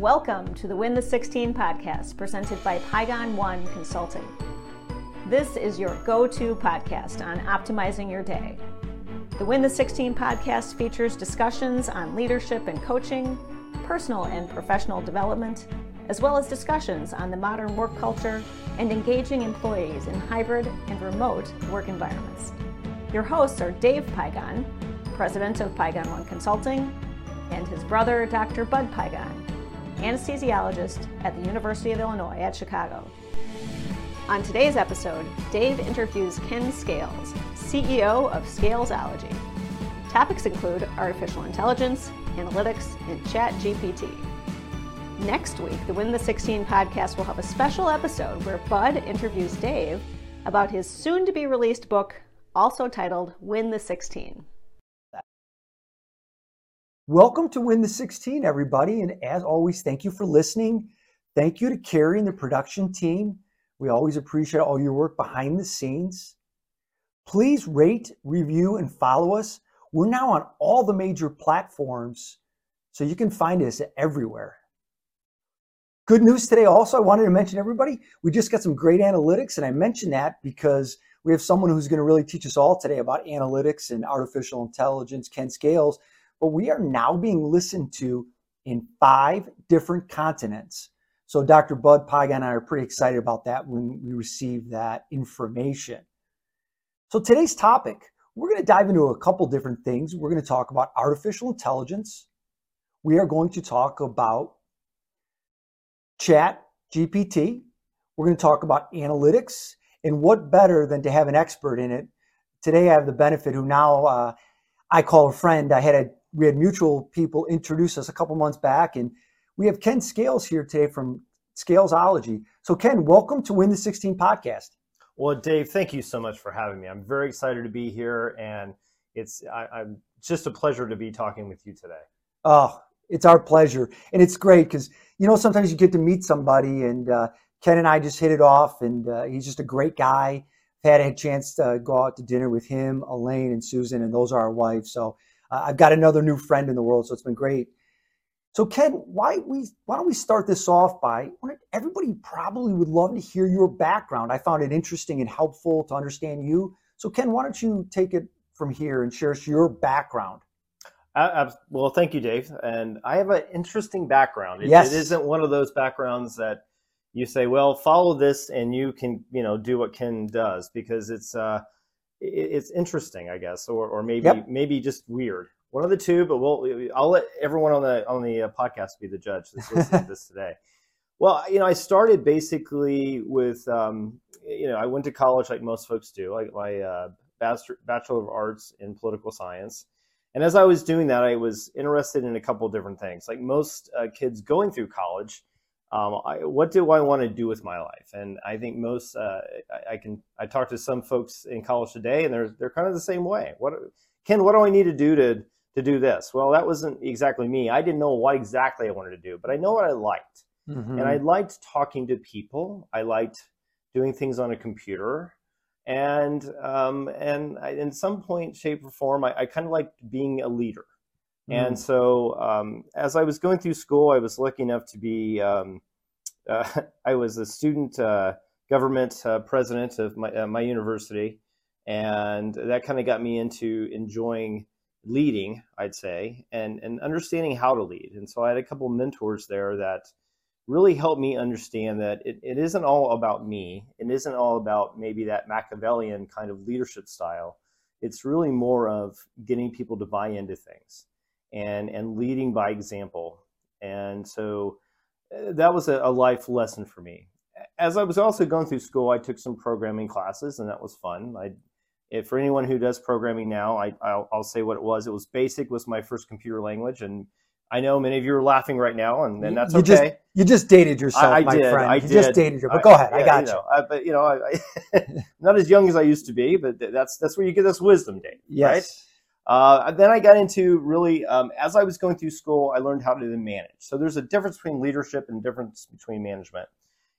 Welcome to the Win the 16 podcast presented by Pygon One Consulting. This is your go to podcast on optimizing your day. The Win the 16 podcast features discussions on leadership and coaching, personal and professional development, as well as discussions on the modern work culture and engaging employees in hybrid and remote work environments. Your hosts are Dave Pygon, president of Pygon One Consulting, and his brother, Dr. Bud Pygon, anesthesiologist at the University of Illinois at Chicago. On today's episode, Dave interviews Ken Scales, CEO of Scalesology. Topics include artificial intelligence, analytics, and ChatGPT. Next week, the Win the 16 podcast will have a special episode where Bud interviews Dave about his soon to be released book, also titled Win the 16. Welcome to Win the 16, everybody. And as always, thank you for listening. Thank you to Carrie and the production team. We always appreciate all your work behind the scenes. Please rate, review, and follow us. We're now on all the major platforms, so you can find us everywhere. Good news today, also, I wanted to mention everybody, we just got some great analytics, and I mentioned that because we have someone who's going to really teach us all today about analytics and artificial intelligence, Ken Scales but we are now being listened to in five different continents. So Dr. Bud Pygon and I are pretty excited about that when we receive that information. So today's topic, we're going to dive into a couple different things. We're going to talk about artificial intelligence. We are going to talk about chat GPT. We're going to talk about analytics and what better than to have an expert in it. Today I have the benefit who now uh, I call a friend. I had a we had mutual people introduce us a couple months back, and we have Ken Scales here today from Scalesology. So, Ken, welcome to Win the 16 podcast. Well, Dave, thank you so much for having me. I'm very excited to be here, and it's I, I'm just a pleasure to be talking with you today. Oh, it's our pleasure, and it's great because you know sometimes you get to meet somebody, and uh, Ken and I just hit it off, and uh, he's just a great guy. I've had a chance to go out to dinner with him, Elaine, and Susan, and those are our wives. So uh, I've got another new friend in the world, so it's been great. So, Ken, why we why don't we start this off by everybody probably would love to hear your background. I found it interesting and helpful to understand you. So, Ken, why don't you take it from here and share us your background? Uh, well, thank you, Dave. And I have an interesting background. It, yes. it isn't one of those backgrounds that you say, "Well, follow this, and you can, you know, do what Ken does," because it's. Uh, it's interesting, I guess, or or maybe yep. maybe just weird. One of the two, but we'll I'll let everyone on the on the uh, podcast be the judge that's listening to this today. Well, you know, I started basically with um, you know I went to college like most folks do, like my uh, bachelor, bachelor of arts in political science. And as I was doing that, I was interested in a couple different things. Like most uh, kids going through college, um, I, what do I want to do with my life? And I think most uh, I, I, can I talk to some folks in college today, and they're they're kind of the same way. What Ken, what do I need to do to to do this? Well, that wasn't exactly me. I didn't know what exactly I wanted to do, but I know what I liked, mm-hmm. and I liked talking to people. I liked doing things on a computer, and um, and I, in some point, shape, or form, I, I kind of liked being a leader. And mm. so, um, as I was going through school, I was lucky enough to be, um, uh, I was a student uh, government uh, president of my, uh, my university. And that kind of got me into enjoying leading, I'd say, and, and understanding how to lead. And so I had a couple mentors there that really helped me understand that it, it isn't all about me. It isn't all about maybe that Machiavellian kind of leadership style. It's really more of getting people to buy into things and and leading by example. And so uh, that was a, a life lesson for me. As I was also going through school, I took some programming classes, and that was fun. I if for anyone who does programming now, I, I'll, I'll, say what it was. It was BASIC was my first computer language, and I know many of you are laughing right now, and, and that's you okay. Just, you just dated yourself, I, I my did, friend. I you did. just dated yourself. But go ahead, I, got you. you. Know, I, but you know, I, not as young as I used to be, but that's that's where you get this wisdom, Dave. Yes. Right? Uh, then I got into really, um, as I was going through school, I learned how to manage. So there's a difference between leadership and difference between management.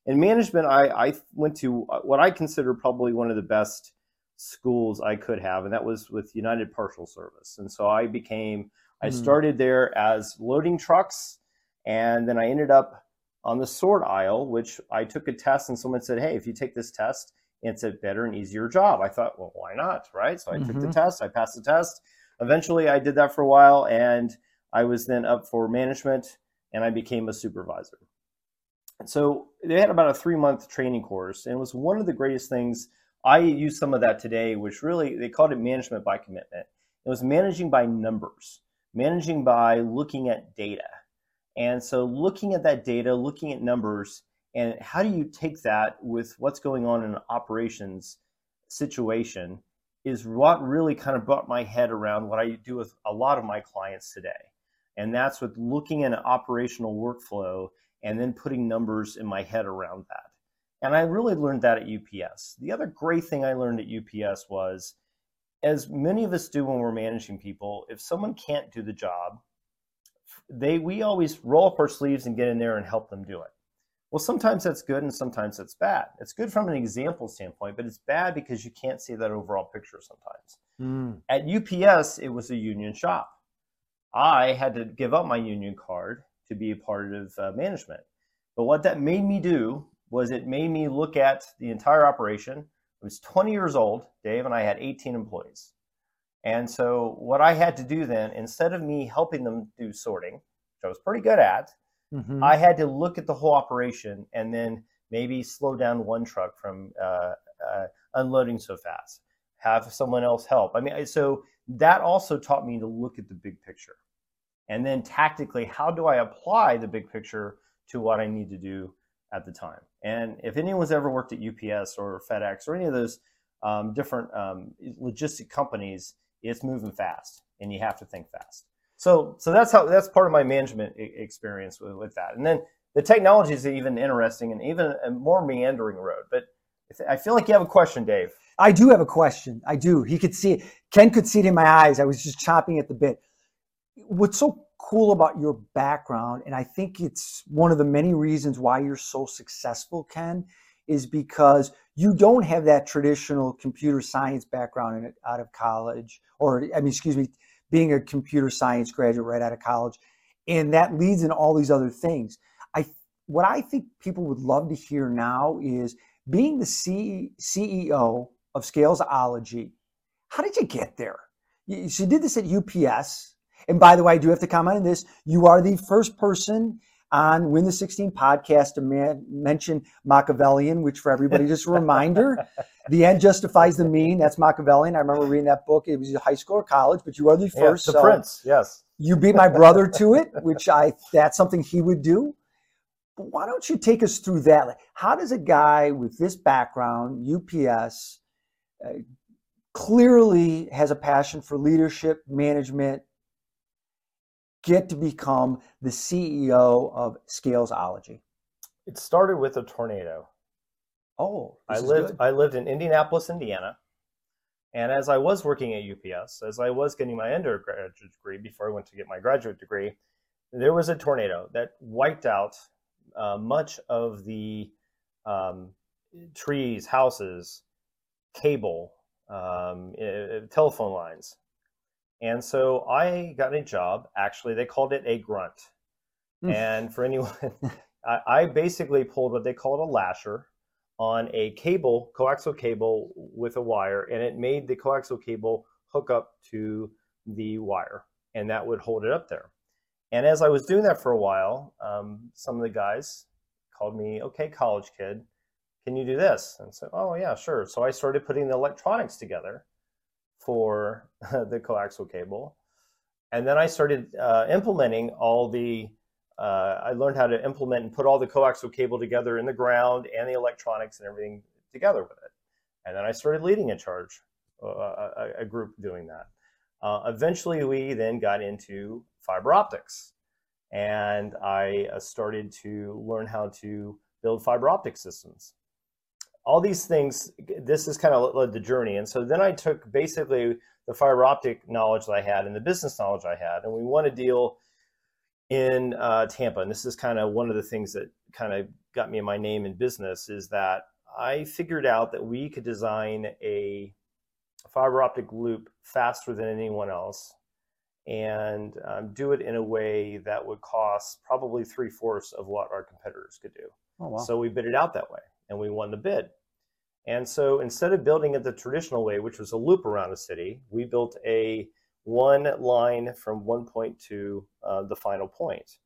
In management, I, I went to uh, what I consider probably one of the best schools I could have, and that was with United Parcel Service. And so I became, I hmm. started there as loading trucks And then I ended up on the sword aisle, which I took a test and someone said, Hey, if you take this test, it's a better and easier job. I thought, well, why not? Right. So I mm-hmm. took the mm-hmm. test, I passed the test. Eventually, I did that for a while and I was then up for management and I became a supervisor. So they had about a three month training course, and it was one of the greatest things. I use some of that today, which really they called it management by commitment. It was managing by numbers, managing by looking at data. And so looking at that data, looking at numbers, and how do you take that with what's going on in an operations situation is what really kind of brought my head around what I do with a lot of my clients today. And that's with looking at an operational workflow and then putting numbers in my head around that. And I really learned that at UPS. The other great thing I learned at UPS was, as many of us do when we're managing people, if someone can't do the job, they we always roll up our sleeves and get in there and help them do it. Well, sometimes that's good and sometimes that's bad. It's good from an example standpoint, but it's bad because you can't see that overall picture sometimes. Mm. At UPS, it was a union shop. I had to give up my union card to be a part of uh, management. But what that made me do was it made me look at the entire operation. I was 20 years old, Dave, and I had 18 employees. And so what I had to do then, instead of me helping them do sorting, which I was pretty good at, mm-hmm. I had to look at the whole operation and then maybe slow down one truck from uh, uh, unloading so fast, have someone else help. I mean, so that also taught me to look at the big picture. And then tactically, how do I apply the big picture to what I need to do at the time? And if anyone's ever worked at UPS or FedEx or any of those um, different um, logistic companies, it's moving fast, and you have to think fast. So, so that's how that's part of my management experience with, with that. And then the technology is even interesting and even a more meandering road. But I feel like you have a question, Dave. I do have a question. I do. He could see it. Ken could see it in my eyes. I was just chopping at the bit what's so cool about your background, and I think it's one of the many reasons why you're so successful, Ken, is because you don't have that traditional computer science background out of college, or I mean, excuse me, being a computer science graduate right out of college, and that leads in all these other things. I what I think people would love to hear now is being the C, CEO of Scalesology. How did you get there? You, you did this at UPS and by the way, I do have to comment on this. You are the first person on Win the 16 podcast to man, mention Machiavellian, which for everybody, just a reminder, the end justifies the mean. That's Machiavellian. I remember reading that book. It was high school or college, but you are the first. Yeah, the so prince, yes. You beat my brother to it, which I that's something he would do. But why don't you take us through that? How does a guy with this background, UPS, uh, clearly has a passion for leadership, management, get to become the CEO of Scalesology? It started with a tornado. Oh, I lived good. I lived in Indianapolis, Indiana. And as I was working at UPS, as I was getting my undergraduate degree before I went to get my graduate degree, there was a tornado that wiped out uh, much of the um, trees, houses, cable, um, telephone lines. And so I got a job. Actually, they called it a grunt. Hmm. and for anyone, I, I, basically pulled what they called a lasher on a cable, coaxial cable with a wire, and it made the coaxial cable hook up to the wire, and that would hold it up there. And as I was doing that for a while, um, some of the guys called me, okay, college kid, can you do this? And said, oh, yeah, sure. So I started putting the electronics together for the coaxial cable. And then I started uh, implementing all the, uh, I learned how to implement and put all the coaxial cable together in the ground and the electronics and everything together with it. And then I started leading a charge, uh, a, a, group doing that. Uh, eventually, we then got into fiber optics. And I uh, started to learn how to build fiber optic systems all these things, this is kind of led the journey. And so then I took basically the fiber optic knowledge that I had and the business knowledge I had, and we won a deal in uh, Tampa. And this is kind of one of the things that kind of got me my name in business is that I figured out that we could design a fiber optic loop faster than anyone else and um, do it in a way that would cost probably three fourths of what our competitors could do. Oh, wow. So we bid it out that way and we won the bid. And so instead of building it the traditional way, which was a loop around a city, we built a one line from one point to uh, the final point.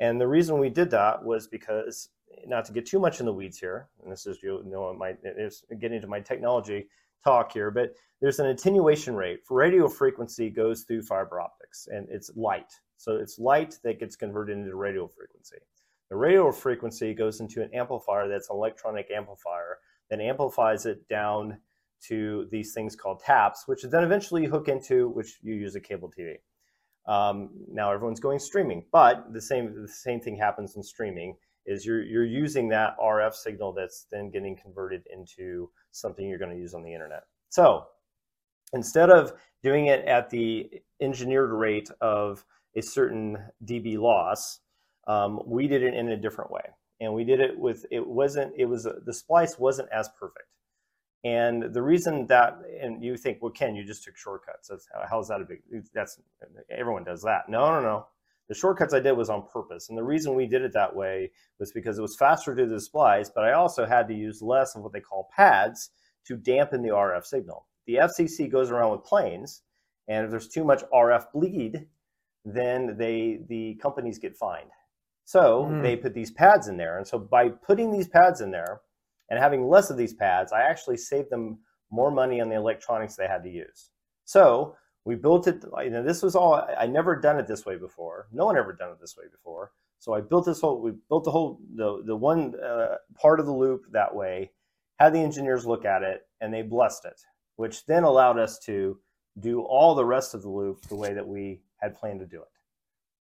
And the reason we did that was because, not to get too much in the weeds here, and this is you know my is getting into my technology talk here, but there's an attenuation rate for radio frequency goes through fiber optics, and it's light. So it's light that gets converted into radio frequency. The radio frequency goes into an amplifier that's an electronic amplifier that amplifies it down to these things called taps, which then eventually you hook into, which you use a cable TV. Um, now everyone's going streaming, but the same the same thing happens in streaming. Is you're you're using that RF signal that's then getting converted into something you're going to use on the internet. So instead of doing it at the engineered rate of a certain dB loss, um, we did it in a different way, and we did it with it wasn't it was the splice wasn't as perfect. And the reason that, and you think, well, Ken, you just took shortcuts. That's, how is that a big? That's everyone does that. No, no, no. The shortcuts I did was on purpose, and the reason we did it that way was because it was faster to do the splice, but I also had to use less of what they call pads to dampen the RF signal. The FCC goes around with planes, and if there's too much RF bleed, then they the companies get fined. So mm. they put these pads in there, and so by putting these pads in there and having less of these pads, I actually saved them more money on the electronics they had to use. So we built it. You know, this was all. I never done it this way before. No one ever done it this way before. So I built this whole. We built the whole the the one uh, part of the loop that way. Had the engineers look at it, and they blessed it, which then allowed us to do all the rest of the loop the way that we had planned to do it.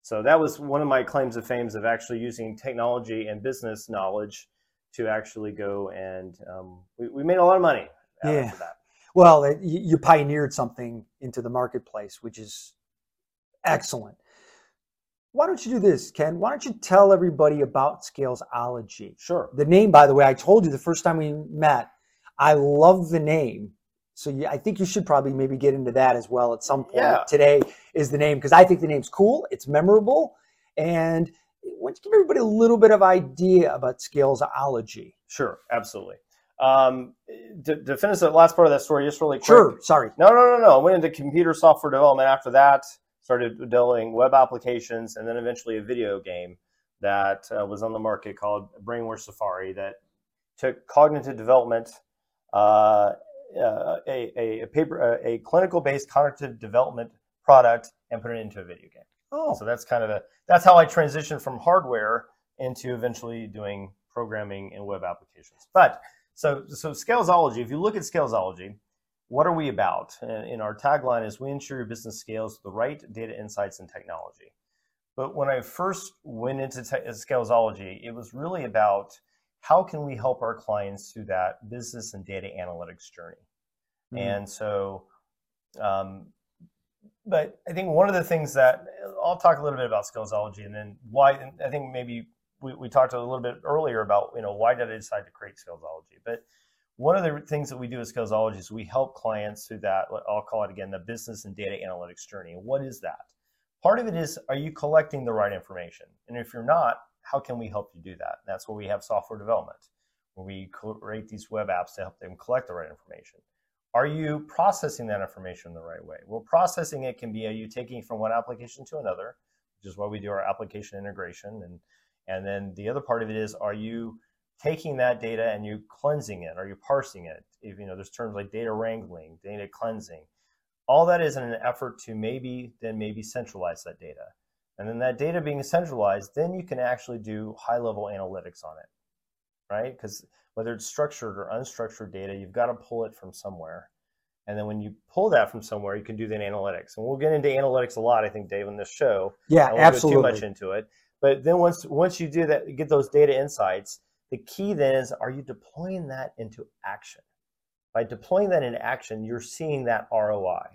So that was one of my claims of fame of actually using technology and business knowledge to actually go and um, we, we, made a lot of money yeah. Well, it, you pioneered something into the marketplace, which is excellent. Why don't you do this, Ken? Why don't you tell everybody about Scalesology? Sure. The name, by the way, I told you the first time we met, I love the name. So yeah, I think you should probably maybe get into that as well at some point. Yeah. Today is the name because I think the name's cool. It's memorable, and why don't give everybody a little bit of idea about Scalesology? Sure, absolutely. Um, to, to, finish the last part of that story, just really quick. Sure, sorry. No, no, no, no. I went into computer software development after that, started building web applications, and then eventually a video game that uh, was on the market called Brainware Safari that took cognitive development, uh, uh, a, a, a, paper, a clinical based cognitive development product, and put it into a video game. Oh, so that's kind of a that's how I transitioned from hardware into eventually doing programming and web applications. But so so Scalesology, if you look at Scalesology, what are we about? And our tagline is we ensure your business scales with the right data insights and technology. But when I first went into te- Scalesology, it was really about how can we help our clients through that business and data analytics journey. Mm-hmm. And so um, but I think one of the things that I'll talk a little bit about Scalesology and then why I think maybe we, we talked a little bit earlier about you know why did I decide to create Scalesology? But one of the things that we do at Scalesology is we help clients through that I'll call it again the business and data analytics journey. And what is that? Part of it is are you collecting the right information? And if you're not, how can we help you do that? And that's where we have software development, where we create these web apps to help them collect the right information. Are you processing that information the right way? Well, processing it can be are you taking from one application to another, which is why we do our application integration. And, and then the other part of it is, are you taking that data and you cleansing it? Are you parsing it? If, you know, there's terms like data wrangling, data cleansing. All that is in an effort to maybe then maybe centralize that data. And then that data being centralized, then you can actually do high level analytics on it, right? Because whether it's structured or unstructured data, you've got to pull it from somewhere. And then when you pull that from somewhere, you can do the analytics. And we'll get into analytics a lot, I think, Dave, in this show. Yeah, absolutely. Go too much into it. But then once once you do that, get those data insights. The key then is, are you deploying that into action? By deploying that into action, you're seeing that ROI.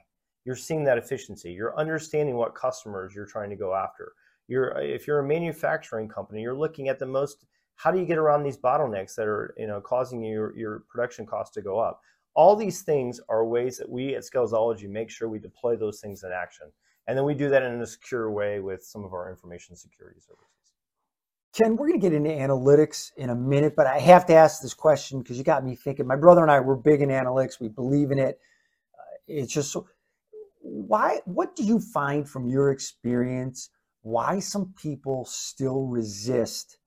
You're seeing that efficiency. You're understanding what customers you're trying to go after. You're if you're a manufacturing company, you're looking at the most how do you get around these bottlenecks that are you know causing your, your production costs to go up all these things are ways that we at scalesology make sure we deploy those things in action And then we do that in a secure way with some of our information security services. Ken, we're going to get into analytics in a minute, but I have to ask this question because you got me thinking. My brother and I were big in analytics. We believe in it. Uh, it's just so. Why? What do you find from your experience? Why some people still resist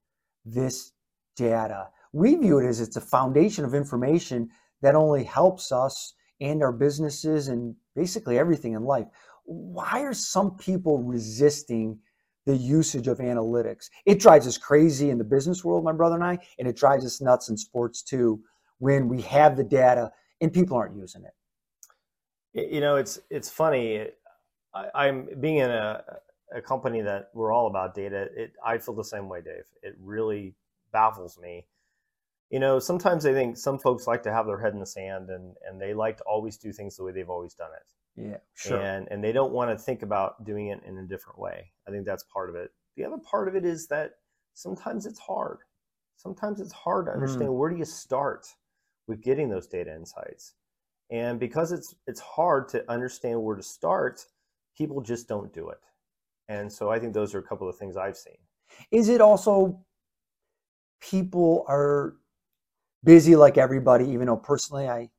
this data? We view it as it's a foundation of information that only helps us and our businesses and basically everything in life. Why are some people resisting the usage of analytics? It drives us crazy in the business world, my brother and I, and it drives us nuts in sports too when we have the data and people aren't using it. You know, it's it's funny. I, am being in a, a company that we're all about data. It, I feel the same way, Dave. It really baffles me you know, sometimes I think some folks like to have their head in the sand and, and they like to always do things the way they've always done it. Yeah, sure. And and they don't want to think about doing it in a different way. I think that's part of it. The other part of it is that sometimes it's hard. Sometimes it's hard to understand mm. where do you start with getting those data insights. And because it's it's hard to understand where to start, people just don't do it. And so I think those are a couple of things I've seen. Is it also people are busy like everybody, even though personally I,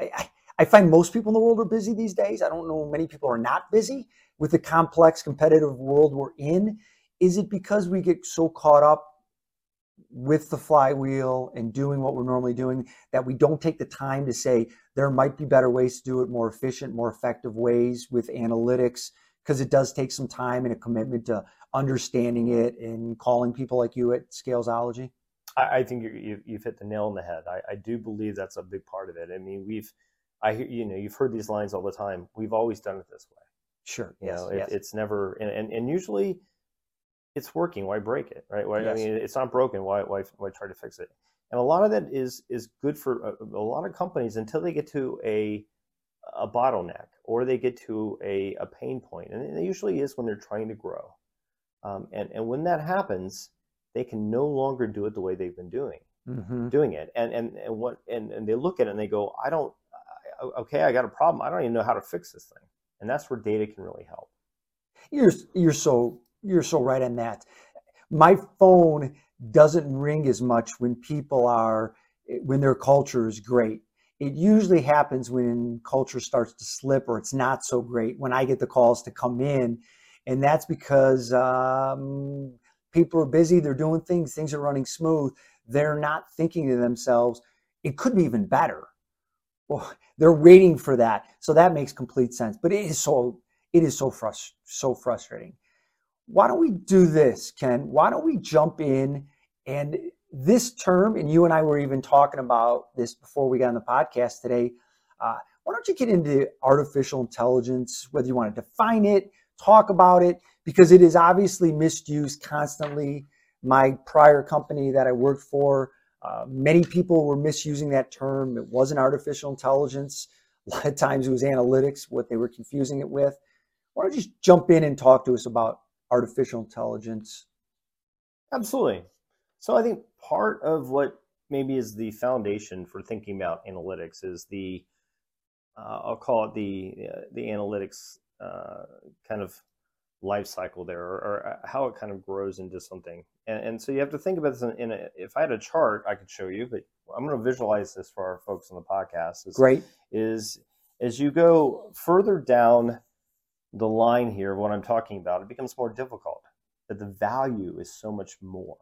I, I find most people in the world are busy these days. I don't know many people are not busy with the complex competitive world we're in. Is it because we get so caught up with the flywheel and doing what we're normally doing that we don't take the time to say there might be better ways to do it, more efficient, more effective ways with analytics? Because it does take some time and a commitment to understanding it and calling people like you at Scalesology. I, I think you, have hit the nail on the head. I, I, do believe that's a big part of it. I mean, we've, I you know, you've heard these lines all the time. We've always done it this way. Sure. You yes, know, yes. It, it's never, and, and, and, usually it's working. Why break it, right? Why, yes. I mean, it's not broken. Why, why, why try to fix it? And a lot of that is is good for a, a lot of companies until they get to a a bottleneck or they get to a, a pain point, and it usually is when they're trying to grow. Um, and and when that happens, they can no longer do it the way they've been doing mm-hmm. doing it and and and what and, and they look at it and they go i don't okay i got a problem i don't even know how to fix this thing and that's where data can really help you're you're so you're so right on that my phone doesn't ring as much when people are when their culture is great it usually happens when culture starts to slip or it's not so great when i get the calls to come in and that's because um, people are busy, they're doing things, things are running smooth. They're not thinking to themselves, it could be even better. Well, they're waiting for that. So that makes complete sense. But it is so it is so frust- so frustrating. Why don't we do this, Ken? Why don't we jump in and this term, and you and I were even talking about this before we got on the podcast today. Uh, why don't you get into artificial intelligence, whether you want to define it, talk about it, because it is obviously misused constantly. My prior company that I worked for, uh, many people were misusing that term. It wasn't artificial intelligence. A lot of times it was analytics, what they were confusing it with. Why don't you just jump in and talk to us about artificial intelligence? Absolutely. So I think part of what maybe is the foundation for thinking about analytics is the uh, I'll call it the uh, the analytics uh, kind of life cycle there or, or, uh, how it kind of grows into something. And, and so you have to think about this in, in, a, if I had a chart, I could show you, but I'm going to visualize this for our folks on the podcast. Is, Great. Is as you go further down the line here of what I'm talking about, it becomes more difficult, That the value is so much more.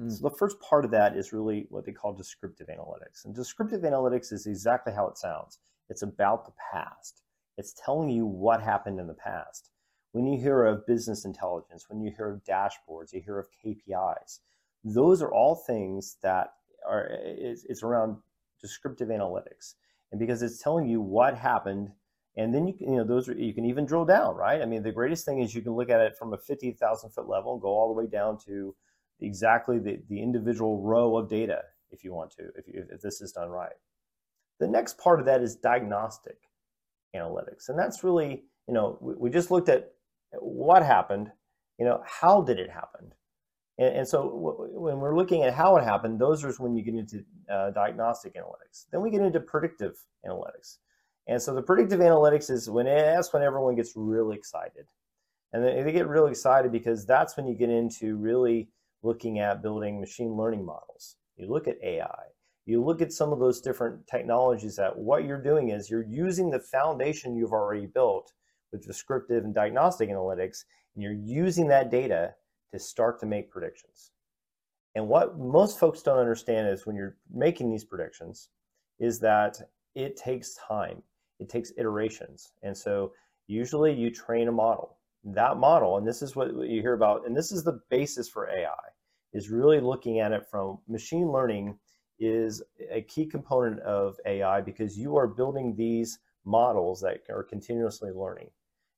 Mm. So the first part of that is really what they call descriptive analytics. And descriptive analytics is exactly how it sounds. It's about the past. It's telling you what happened in the past. When you hear of business intelligence, when you hear of dashboards, you hear of KPIs, those are all things that are, it's, it's around descriptive analytics. And because it's telling you what happened, and then you can, you know, those are, you can even drill down, right? I mean, the greatest thing is you can look at it from a 50,000 foot level and go all the way down to exactly the, the individual row of data if you want to, if, you, if this is done right. The next part of that is diagnostic analytics. And that's really, you know, we, we just looked at what happened, you know, how did it happen? And, and so when we're looking at how it happened, those are when you get into uh, diagnostic analytics. Then we get into predictive analytics. And so the predictive analytics is when that's when everyone gets really excited. And they, get really excited because that's when you get into really looking at building machine learning models. You look at AI, you look at some of those different technologies that what you're doing is you're using the foundation you've already built with descriptive and diagnostic analytics, and you're using that data to start to make predictions. And what most folks don't understand is when you're making these predictions, is that it takes time, it takes iterations. And so usually you train a model. That model, and this is what you hear about, and this is the basis for AI, is really looking at it from machine learning is a key component of AI because you are building these models that are continuously learning.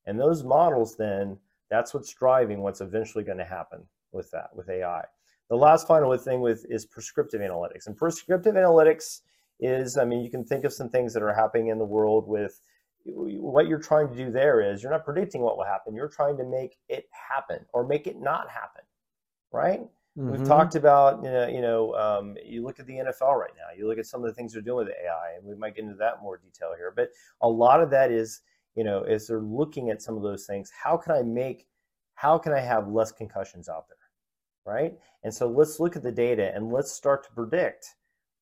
And those models then, that's what's driving what's eventually going to happen with that, with AI. The last final thing with is prescriptive analytics. And prescriptive analytics is, I mean, you can think of some things that are happening in the world with what you're trying to do there is you're not predicting what will happen. You're trying to make it happen or make it not happen, right? Mm-hmm. We've talked about, you know, you know, um, you look at the NFL right now. You look at some of the things they're doing with AI, and we might get into that more detail here. But a lot of that is, you know, as they're looking at some of those things, how can I make, how can I have less concussions out there, right? And so let's look at the data and let's start to predict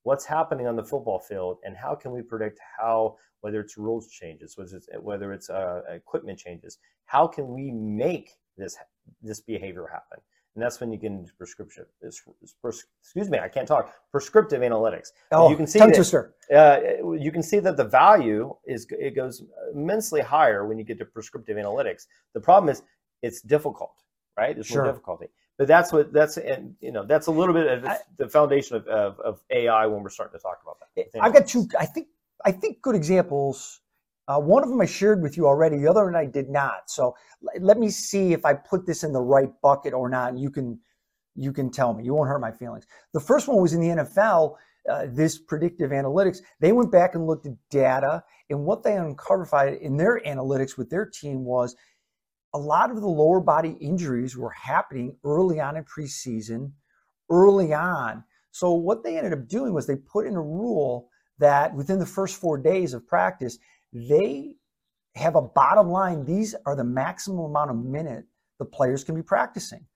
what's happening on the football field and how can we predict how whether it's rules changes whether it's whether it's uh, equipment changes how can we make this this behavior happen and that's when you get into prescription. Excuse me, I can't talk. Prescriptive analytics. Oh, you can see that, uh, you can see that the value is it goes immensely higher when you get to prescriptive analytics. The problem is it's difficult, right? There's sure. more difficulty. But that's what that's and you know that's a little bit of I, the foundation of, of, of AI when we're starting to talk about that. I've got two. I think I think good examples uh, one of them I shared with you already. The other one I did not. So let me see if I put this in the right bucket or not. And you can you can tell me. You won't hurt my feelings. The first one was in the NFL. Uh, this predictive analytics. They went back and looked at data, and what they uncovered in their analytics with their team was a lot of the lower body injuries were happening early on in preseason, early on. So what they ended up doing was they put in a rule that within the first four days of practice, they have a bottom line. These are the maximum amount of minute the players can be practicing.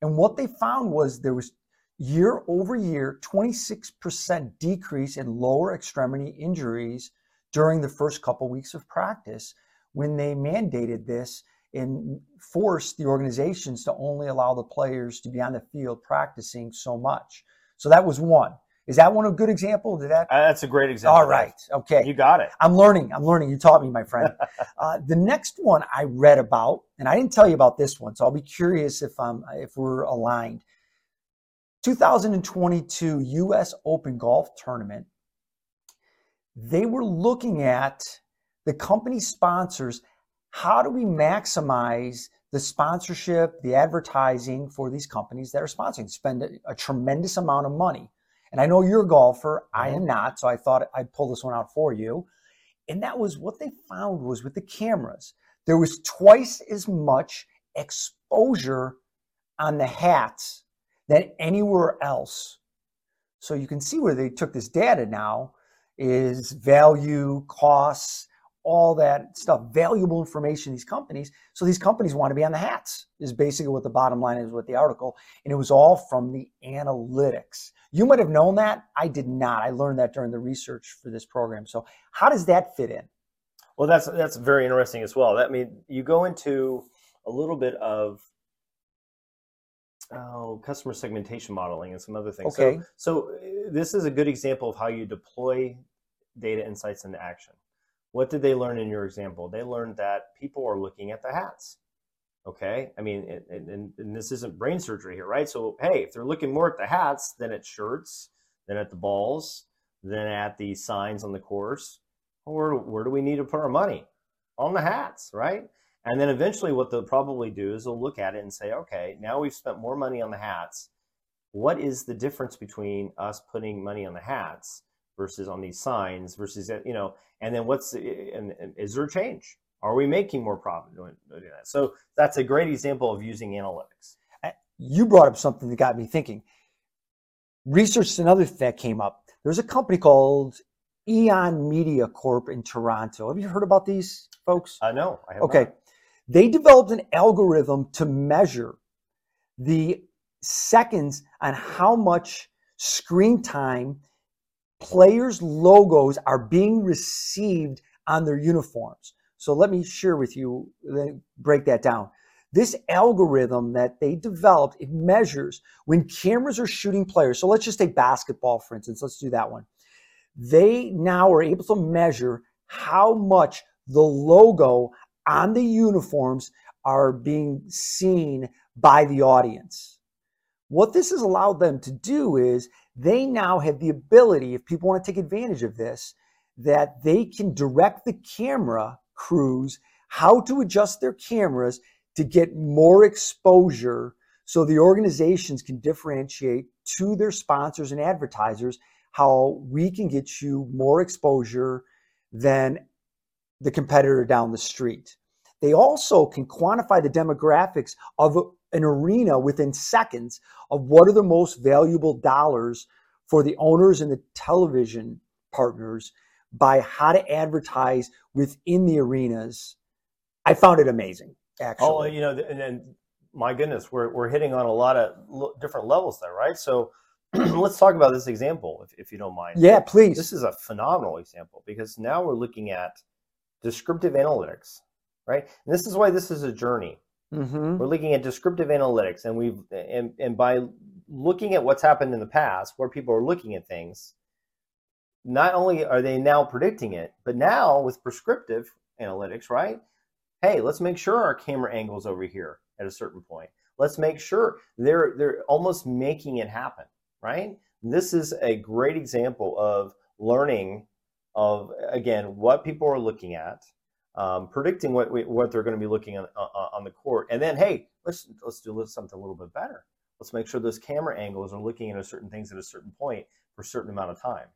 And what they found was there was year over year 26% decrease in lower extremity injuries during the first couple weeks of practice when they mandated this and forced the organizations to only allow the players to be on the field practicing so much. So that was one. Is that one a good example? Did that? Uh, that's a great example. All right. Okay. You got it. I'm learning. I'm learning. You taught me, my friend. uh, the next one I read about, and I didn't tell you about this one, so I'll be curious if I'm if we're aligned. 2022 U.S. Open Golf Tournament. They were looking at the company sponsors. How do we maximize the sponsorship, the advertising for these companies that are sponsoring? Spend a, a tremendous amount of money and I know you're a golfer. I mm-hmm. am not. So I thought I'd pull this one out for you. And that was what they found was with the cameras, there was twice as much exposure on the hats than anywhere else. So you can see where they took this data now is value, costs, all that stuff, valuable information, these companies. So these companies want to be on the hats, is basically what the bottom line is with the article. And it was all from the analytics. You might have known that. I did not. I learned that during the research for this program. So how does that fit in? Well, that's that's very interesting as well. That I mean, you go into a little bit of oh, customer segmentation modeling and some other things. Okay. So, so this is a good example of how you deploy data insights into action. What did they learn in your example? They learned that people are looking at the hats. Okay. I mean, and, and, and, this isn't brain surgery here, right? So, hey, if they're looking more at the hats than at shirts, than at the balls, than at the signs on the course, where, where do we need to put our money? On the hats, right? And then eventually, what they'll probably do is they'll look at it and say, okay, now we've spent more money on the hats. What is the difference between us putting money on the hats versus on these signs versus, uh, you know, and then what's, eh, eh, and, and is there a change? Are we making more profit doing, doing that? So that's a great example of using analytics. Eh, you brought up something that got me thinking. Research another that came up. There's a company called Eon Media Corp in Toronto. Have you heard about these folks? Uh, no, okay. Not. They developed an algorithm to measure the seconds on how much screen time players' logos are being received on their uniforms. So let me share with you, break that down. This algorithm that they developed, it measures when cameras are shooting players. So let's just take basketball, for instance. Let's do that one. They now are able to measure how much the logo on the uniforms are being seen by the audience. What this has allowed them to do is they now have the ability, if people want to take advantage of this, that they can direct the camera crews how to adjust their cameras to get more exposure so the organizations can differentiate to their sponsors and advertisers how we can get you more exposure than the competitor down the street. They also can quantify the demographics of an arena within seconds of what are the most valuable dollars for the owners and the television partners by how to advertise within the arenas. I found it amazing, oh, actually. Oh, you know, and then my goodness, we're, we're hitting on a lot of different levels there, right? So let's talk about this example, if, if you don't mind. Yeah, please. This is a phenomenal example because now we're looking at descriptive analytics, right? And this is why this is a journey. Mm-hmm. We're looking at descriptive analytics, and we've and, and by looking at what's happened in the past, where people are looking at things, not only are they now predicting it, but now with prescriptive analytics, right? Hey, let's make sure our camera angle's over here at a certain point. Let's make sure they're they're almost making it happen, right? This is a great example of learning of again what people are looking at, um, predicting what we, what they're going to be looking on, on the court, and then hey, let's let's do something a little bit better. Let's make sure those camera angles are looking at certain things at a certain point for a certain amount of time.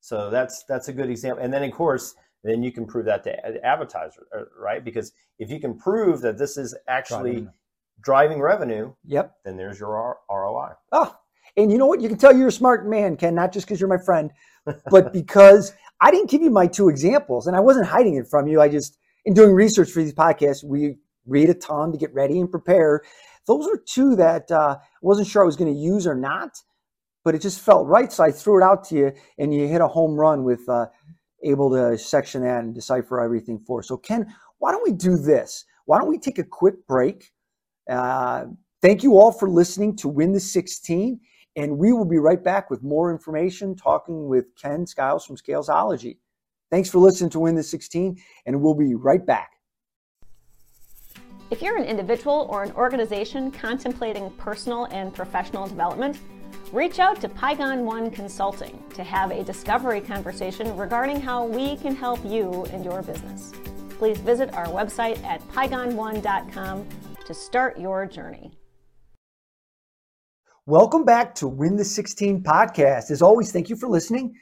So that's that's a good example. And then of course, then you can prove that to advertiser, uh, right? Because if you can prove that this is actually driving, driving revenue, yep, then there's your ROI. Oh, and you know what? You can tell you're a smart man, Ken, not just because you're my friend, but because I didn't give you my two examples, and I wasn't hiding it from you. I just, in doing research for these podcasts, we read a ton to get ready and prepare. Those are two that uh, wasn't sure I was going to use or not, but it just felt right. So I threw it out to you, and you hit a home run with uh, able to section that and decipher everything for. So, Ken, why don't we do this? Why don't we take a quick break? Uh, thank you all for listening to Win the 16. And we will be right back with more information talking with Ken Scales from Scalesology. Thanks for listening to Win the 16, and we'll be right back. If you're an individual or an organization contemplating personal and professional development, reach out to Pygon One Consulting to have a discovery conversation regarding how we can help you and your business. Please visit our website at pygon1.com to start your journey. Welcome back to Win the 16 podcast. As always, thank you for listening.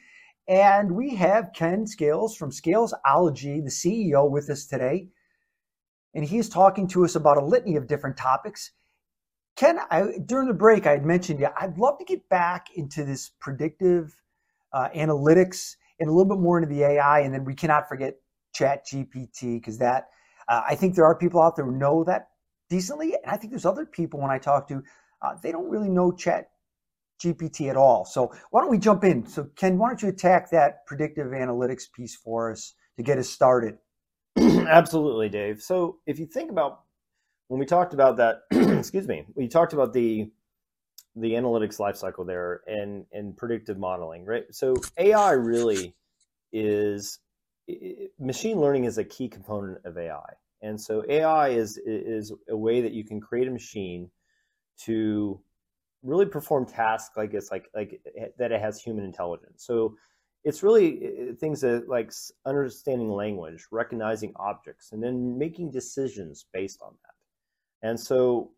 And we have Ken Scales from Scalesology, the CEO, with us today. And he's talking to us about a litany of different topics. Ken, I, during the break, I had mentioned you. I'd love to get back into this predictive uh, analytics and a little bit more into the AI. And then we cannot forget Chat GPT because that, uh, I think there are people out there who know that decently. And I think there's other people when I talk to uh, they don't really know chat GPT at all. So why don't we jump in? So Ken, why don't you attack that predictive analytics piece for us to get us started? Absolutely, Dave. So if you think about when we talked about that, excuse me, we talked about the the analytics lifecycle there and and predictive modeling, right? So AI really is machine learning is a key component of AI, and so AI is is a way that you can create a machine to really perform tasks like it's like like eh, that it has human intelligence. So it's really eh, eh, things that like understanding language, recognizing objects, and then making decisions based on that. And so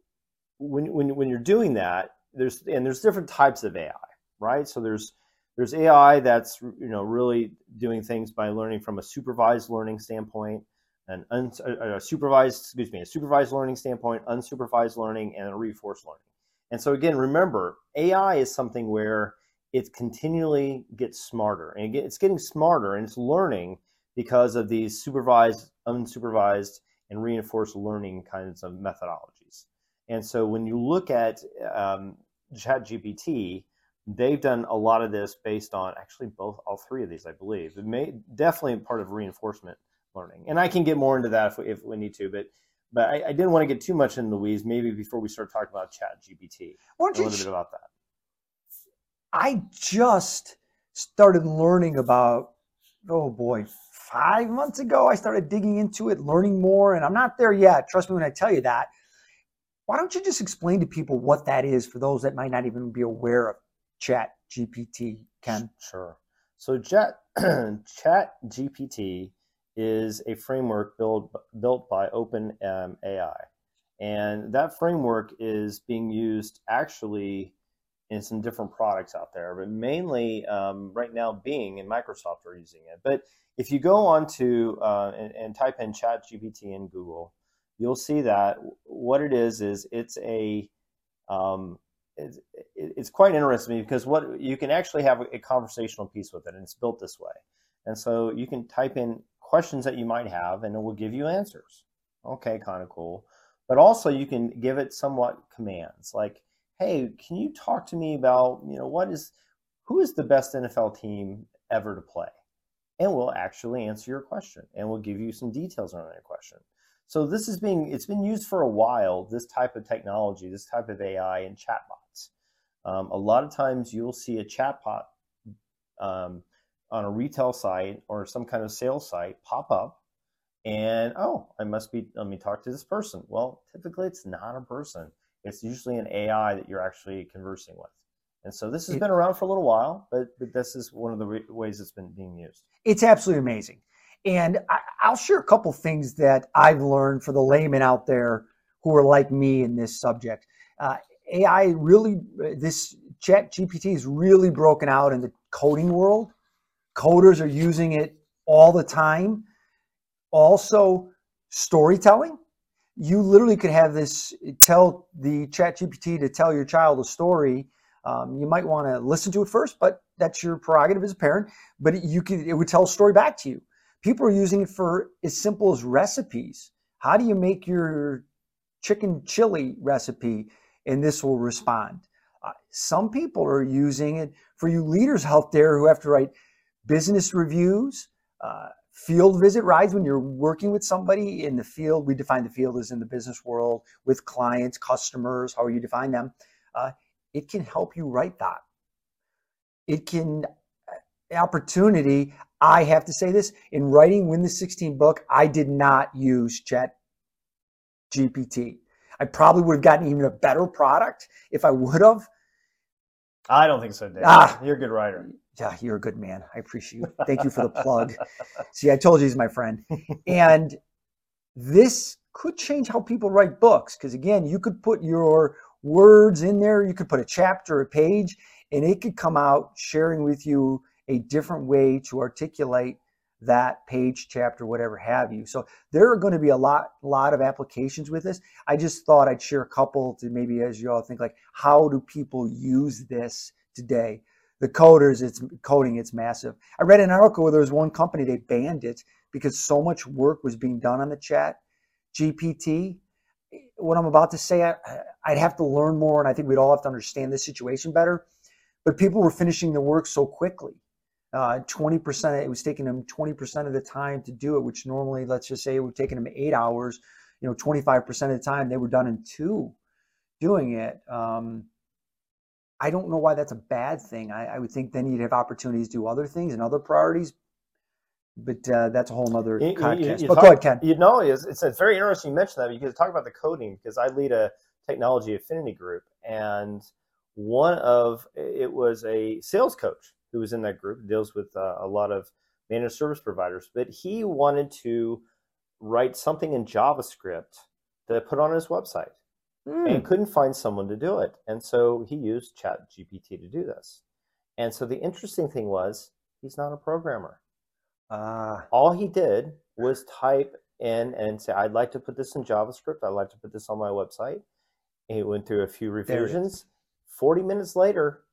when when when you're doing that, there's and there's different types of AI, right? So there's there's AI that's you know really doing things by learning from a supervised learning standpoint an un, a, a supervised, excuse me, a supervised learning standpoint, unsupervised learning, and a reinforced learning. And so again, remember, AI is something where it continually gets smarter, and it's getting smarter, and it's learning because of these supervised, unsupervised, and reinforced learning kinds of methodologies. And so when you look at um, ChatGPT, they've done a lot of this based on actually both all three of these, I believe. It may definitely part of reinforcement learning, and I can get more into that if we, if we need to, but. But I, I, didn't want to get too much in the weeds. Maybe before we start talking about Chat GPT, a little bit about that. I just started learning about. Oh boy, five months ago, I started digging into it, learning more, and I'm not there yet. Trust me when I tell you that. Why don't you just explain to people what that is for those that might not even be aware of Chat GPT, Ken? Sure. So Chat Chat GPT is a framework built built by Open um, AI, and that framework is being used actually in some different products out there, but mainly um, right now Bing and Microsoft are using it. But if you go on to uh, and, and, type in Chat GPT in Google, you'll see that what it is is it's a um, it's, it's quite interesting because what you can actually have a conversational piece with it, and it's built this way. And so you can type in questions that you might have, and it will give you answers. Okay, kind of cool. But also you can give it somewhat commands like, "Hey, can you talk to me about you know what is who is the best NFL team ever to play?" And we'll actually answer your question, and we'll give you some details on that question. So this is being it's been used for a while. This type of technology, this type of AI and chatbots. Um, a lot of times you'll see a chatbot um, on a retail site or some kind of sales site pop up, and oh, I must be let me talk to this person. Well, typically it's not a person. It's usually an AI that you're actually conversing with. And so this has been around for a little while, but, but this is one of the re- ways it's been being used. It's absolutely amazing. And I, will share a couple things that I've learned for the layman out there who are like me in this subject. Uh, AI really, this chat GPT is really broken out in the coding world. Coders are using it all the time. Also, storytelling. You literally could have this tell the chat GPT to tell your child a story. Um, you might want to listen to it first, but that's your prerogative as a parent. But you could, it would tell a story back to you. People are using it for as simple as recipes. How do you make your chicken chili recipe? And this will respond. Uh, some people are using it for you leaders out there who have to write business reviews, uh, field visit rides when you're working with somebody in the field. We define the field as in the business world with clients, customers, how you define them. Uh, it can help you write that. It can opportunity. I have to say this in writing Win the 16 book, I did not use Chat GPT. I probably would have gotten even a better product if I would have. I don't think so, Dave. Ah, you're a good writer. Yeah, you're a good man. I appreciate you. Thank you for the plug. See, I told you he's my friend. And this could change how people write books because, again, you could put your words in there, you could put a chapter, a page, and it could come out sharing with you a different way to articulate that page, chapter, whatever have you. So there are going to be a lot, lot of applications with this. I just thought I'd share a couple to maybe as you all think like, how do people use this today? The coders, it's coding, it's massive. I read an article where there was one company, they banned it because so much work was being done on the chat GPT. What I'm about to say, I, I'd have to learn more, and I think we'd all have to understand this situation better. But people were finishing the work so quickly uh, 20%, it was taking them 20% of the time to do it, which normally, let's just say it would take them eight hours, you know, 25% of the time they were done in two doing it. Um, I don't know why that's a bad thing. I, I, would think then you'd have opportunities to do other things and other priorities, but uh, that's a whole other you, podcast. You, you but talk, go ahead, Ken. You know, it's, it's, it's very interesting you mention that because talk about the coding because I lead a technology affinity group and one of it was a sales coach who was in that group, deals with uh, a lot of managed service providers, but he wanted to write something in JavaScript to put on his website mm. and couldn't find someone to do it. And so he used Chat GPT to do this. And so the interesting thing was he's not a programmer. Uh, All he did was type in and say, I'd like to put this in JavaScript. I'd like to put this on my website. And he went through a few revisions. 40 minutes later,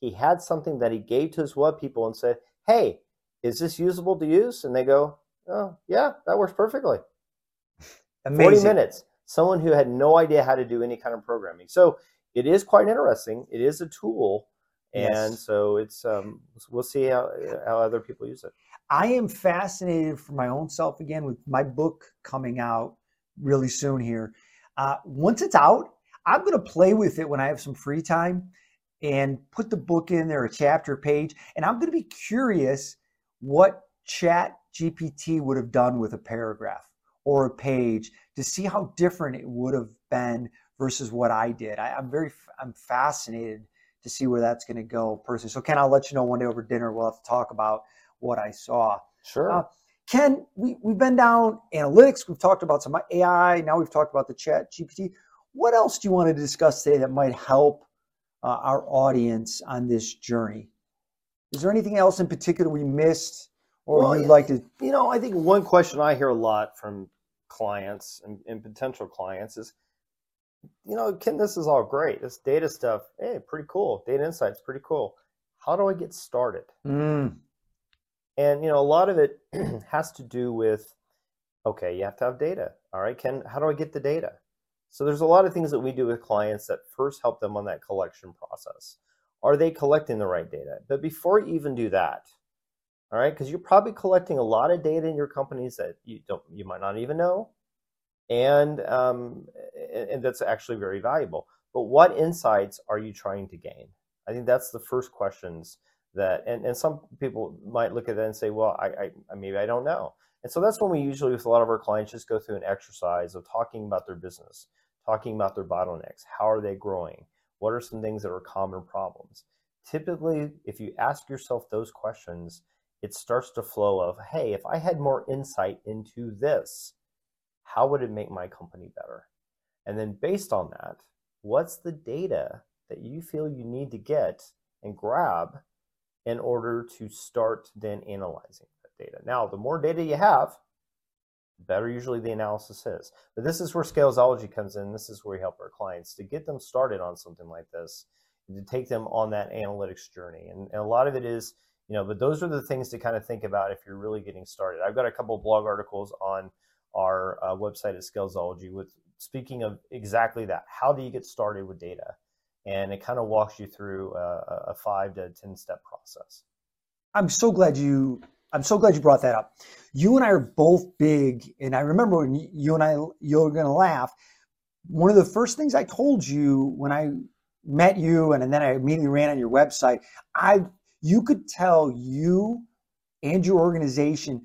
he had something that he gave to his web people and said, Hey, is this usable to use? And they go, Oh, yeah, that works perfectly. Amazing. 40 minutes. Someone who had no idea how to do any kind of programming. So it is quite interesting. It is a tool. And yes. so it's um, we'll see how, how other people use it. I am fascinated for my own self again with my book coming out really soon here. Uh, once it's out, I'm going to play with it when I have some free time and put the book in there, a chapter page, and I'm going to be curious what Chat GPT would have done with a paragraph or a page to see how different it would have been versus what I did. I, am very, I'm fascinated to see where that's going to go personally. So Ken, I'll let you know one day over dinner. We'll have to talk about what I saw. Sure. Uh, Ken, we, we've been down analytics. We've talked about some AI. Now we've talked about the chat GPT. What else do you want to discuss today that might help uh, our audience on this journey? Is there anything else in particular we missed or well, you'd like to? You know, I think one question I hear a lot from clients and, and potential clients is, you know, Ken, this is all great. This data stuff, hey, pretty cool. Data insights, pretty cool. How do I get started? Mm. And, you know, a lot of it has to do with, okay, you have to have data. All right, Ken, how do I get the data? So there's a lot of things that we do with clients that first help them on that collection process. Are they collecting the right data? But before you even do that, all right, because you're probably collecting a lot of data in your companies that you don't, you might not even know, and um, and that's actually very valuable. But what insights are you trying to gain? I think that's the first questions that, and, and some people might look at that and say, well, I, I maybe I don't know. And so that's when we usually, with a lot of our clients, just go through an exercise of talking about their business, talking about their bottlenecks. How are they growing? What are some things that are common problems? Typically, if you ask yourself those questions, it starts to flow of, hey, if I had more insight into this, how would it make my company better? And then based on that, what's the data that you feel you need to get and grab in order to start then analyzing that data? Now, the more data you have, the better usually the analysis is. But this is where Scalesology comes in. This is where we help our clients to get them started on something like this, to take them on that analytics journey. And, and a lot of it is you know, but those are the things to kind of think about if you're really getting started. I've got a couple blog articles on our uh, website at Scalesology with speaking of exactly that. How do you get started with data? And it kind of walks you through a, a five to 10 step process. I'm so glad you I'm so glad you brought that up. You and I are both big, and I remember when you and I you're gonna laugh. One of the first things I told you when I met you, and, and then I immediately ran on your website, I you could tell you and your organization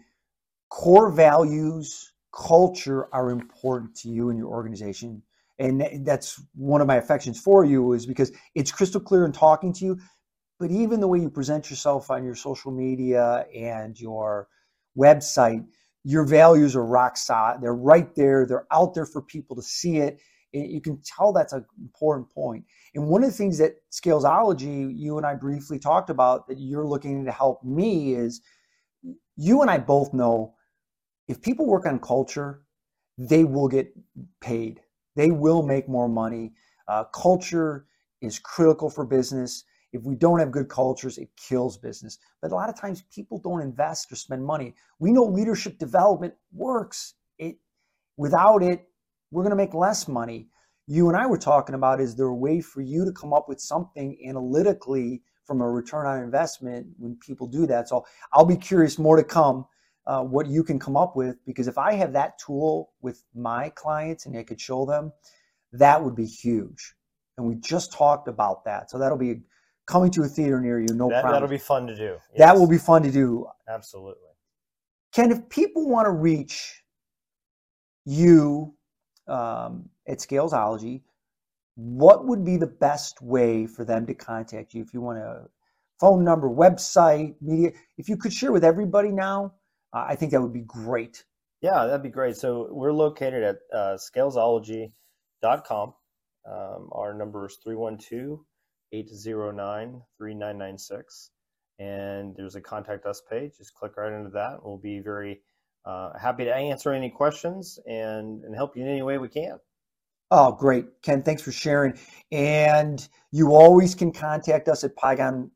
core values, culture are important to you and your organization. And that's one of my affections for you is because it's crystal clear in talking to you, but even the way you present yourself on your social media and your website, your values are rock solid. They're right there. They're out there for people to see it. You can tell that's an important point. And one of the things that Scalesology, you and I briefly talked about that you're looking to help me is you and I both know if people work on culture, they will get paid. They will make more money. Uh, culture is critical for business. If we don't have good cultures, it kills business. But a lot of times people don't invest or spend money. We know leadership development works. It without it, we're going to make less money you and I were talking about is there a way for you to come up with something analytically from a return on investment when people do that? So I'll be curious more to come uh, what you can come up with because if I have that tool with my clients and I could show them, that would be huge. And we just talked about that. So that'll be coming to a theater near you. No that, problem. That'll be fun to do. Yes. That will be fun to do. Absolutely. Ken, if people want to reach you um, at Scalesology, what would be the best way for them to contact you if you want a phone number, website, media? If you could share with everybody now, uh, I think that would be great. Yeah, that'd be great. So we're located at uh, scalesology.com. Um, our number is 312 809 3996. And there's a contact us page. Just click right into that. We'll be very uh, happy to answer any questions and, and help you in any way we can. Oh, great. Ken, thanks for sharing. And you always can contact us at Pygon,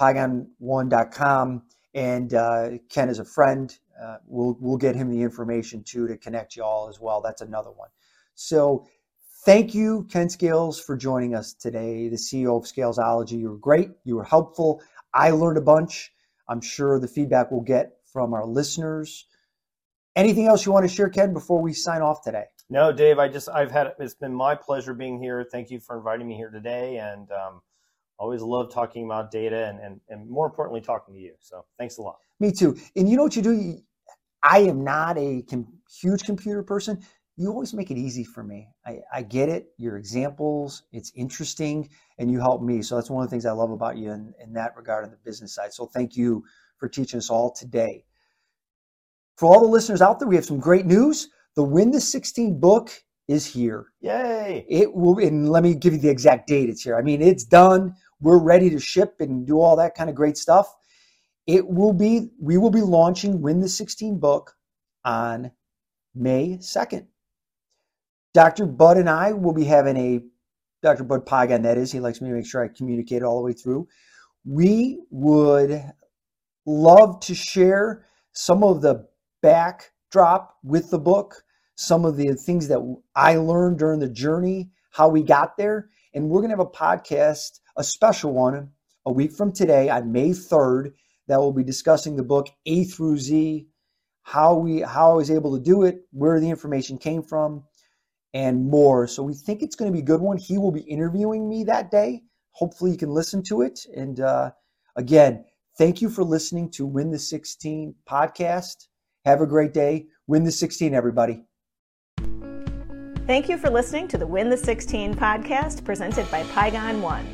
pygon1.com. And uh, Ken is a friend. uh, we'll we'll get him the information too to connect you all as well. That's another one. So thank you, Ken Scales, for joining us today, the CEO of Scalesology. You were great. You were helpful. I learned a bunch. I'm sure the feedback we'll get from our listeners. Anything else you want to share, Ken, before we sign off today? No, Dave. I just I've had it's been my pleasure being here. Thank you for inviting me here today, and um, always love talking about data and, and and more importantly talking to you. So thanks a lot. Me too. And you know what you do? I am not a com- huge computer person. You always make it easy for me. I, I get it. Your examples, it's interesting, and you help me. So that's one of the things I love about you in, in that regard on the business side. So thank you for teaching us all today. For all the listeners out there, we have some great news. The Win the 16 book is here. Yay! It will, and let me give you the exact date. It's here. I mean, it's done. We're ready to ship and do all that kind of great stuff. It will be, we will be launching Win the 16 book on May 2nd. Dr. Bud and I will be having a, Dr. Bud Pagan, that is, he likes me to make sure I communicate all the way through. We would love to share some of the backdrop with the book, some of the things that I learned during the journey, how we got there. And we're going to have a podcast, a special one, a week from today on May 3rd that will be discussing the book A through Z, how we how I was able to do it, where the information came from, and more. So we think it's going to be a good one. He will be interviewing me that day. Hopefully you can listen to it. And uh, again, thank you for listening to Win the 16 podcast. Have a great day. Win the 16, everybody. Thank you for listening to the Win the 16 podcast presented by Pygon One.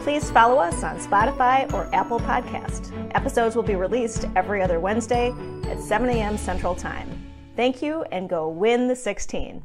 Please follow us on Spotify or Apple Podcast. Episodes will be released every other Wednesday at 7 a.m. Central Time. Thank you and go win the 16.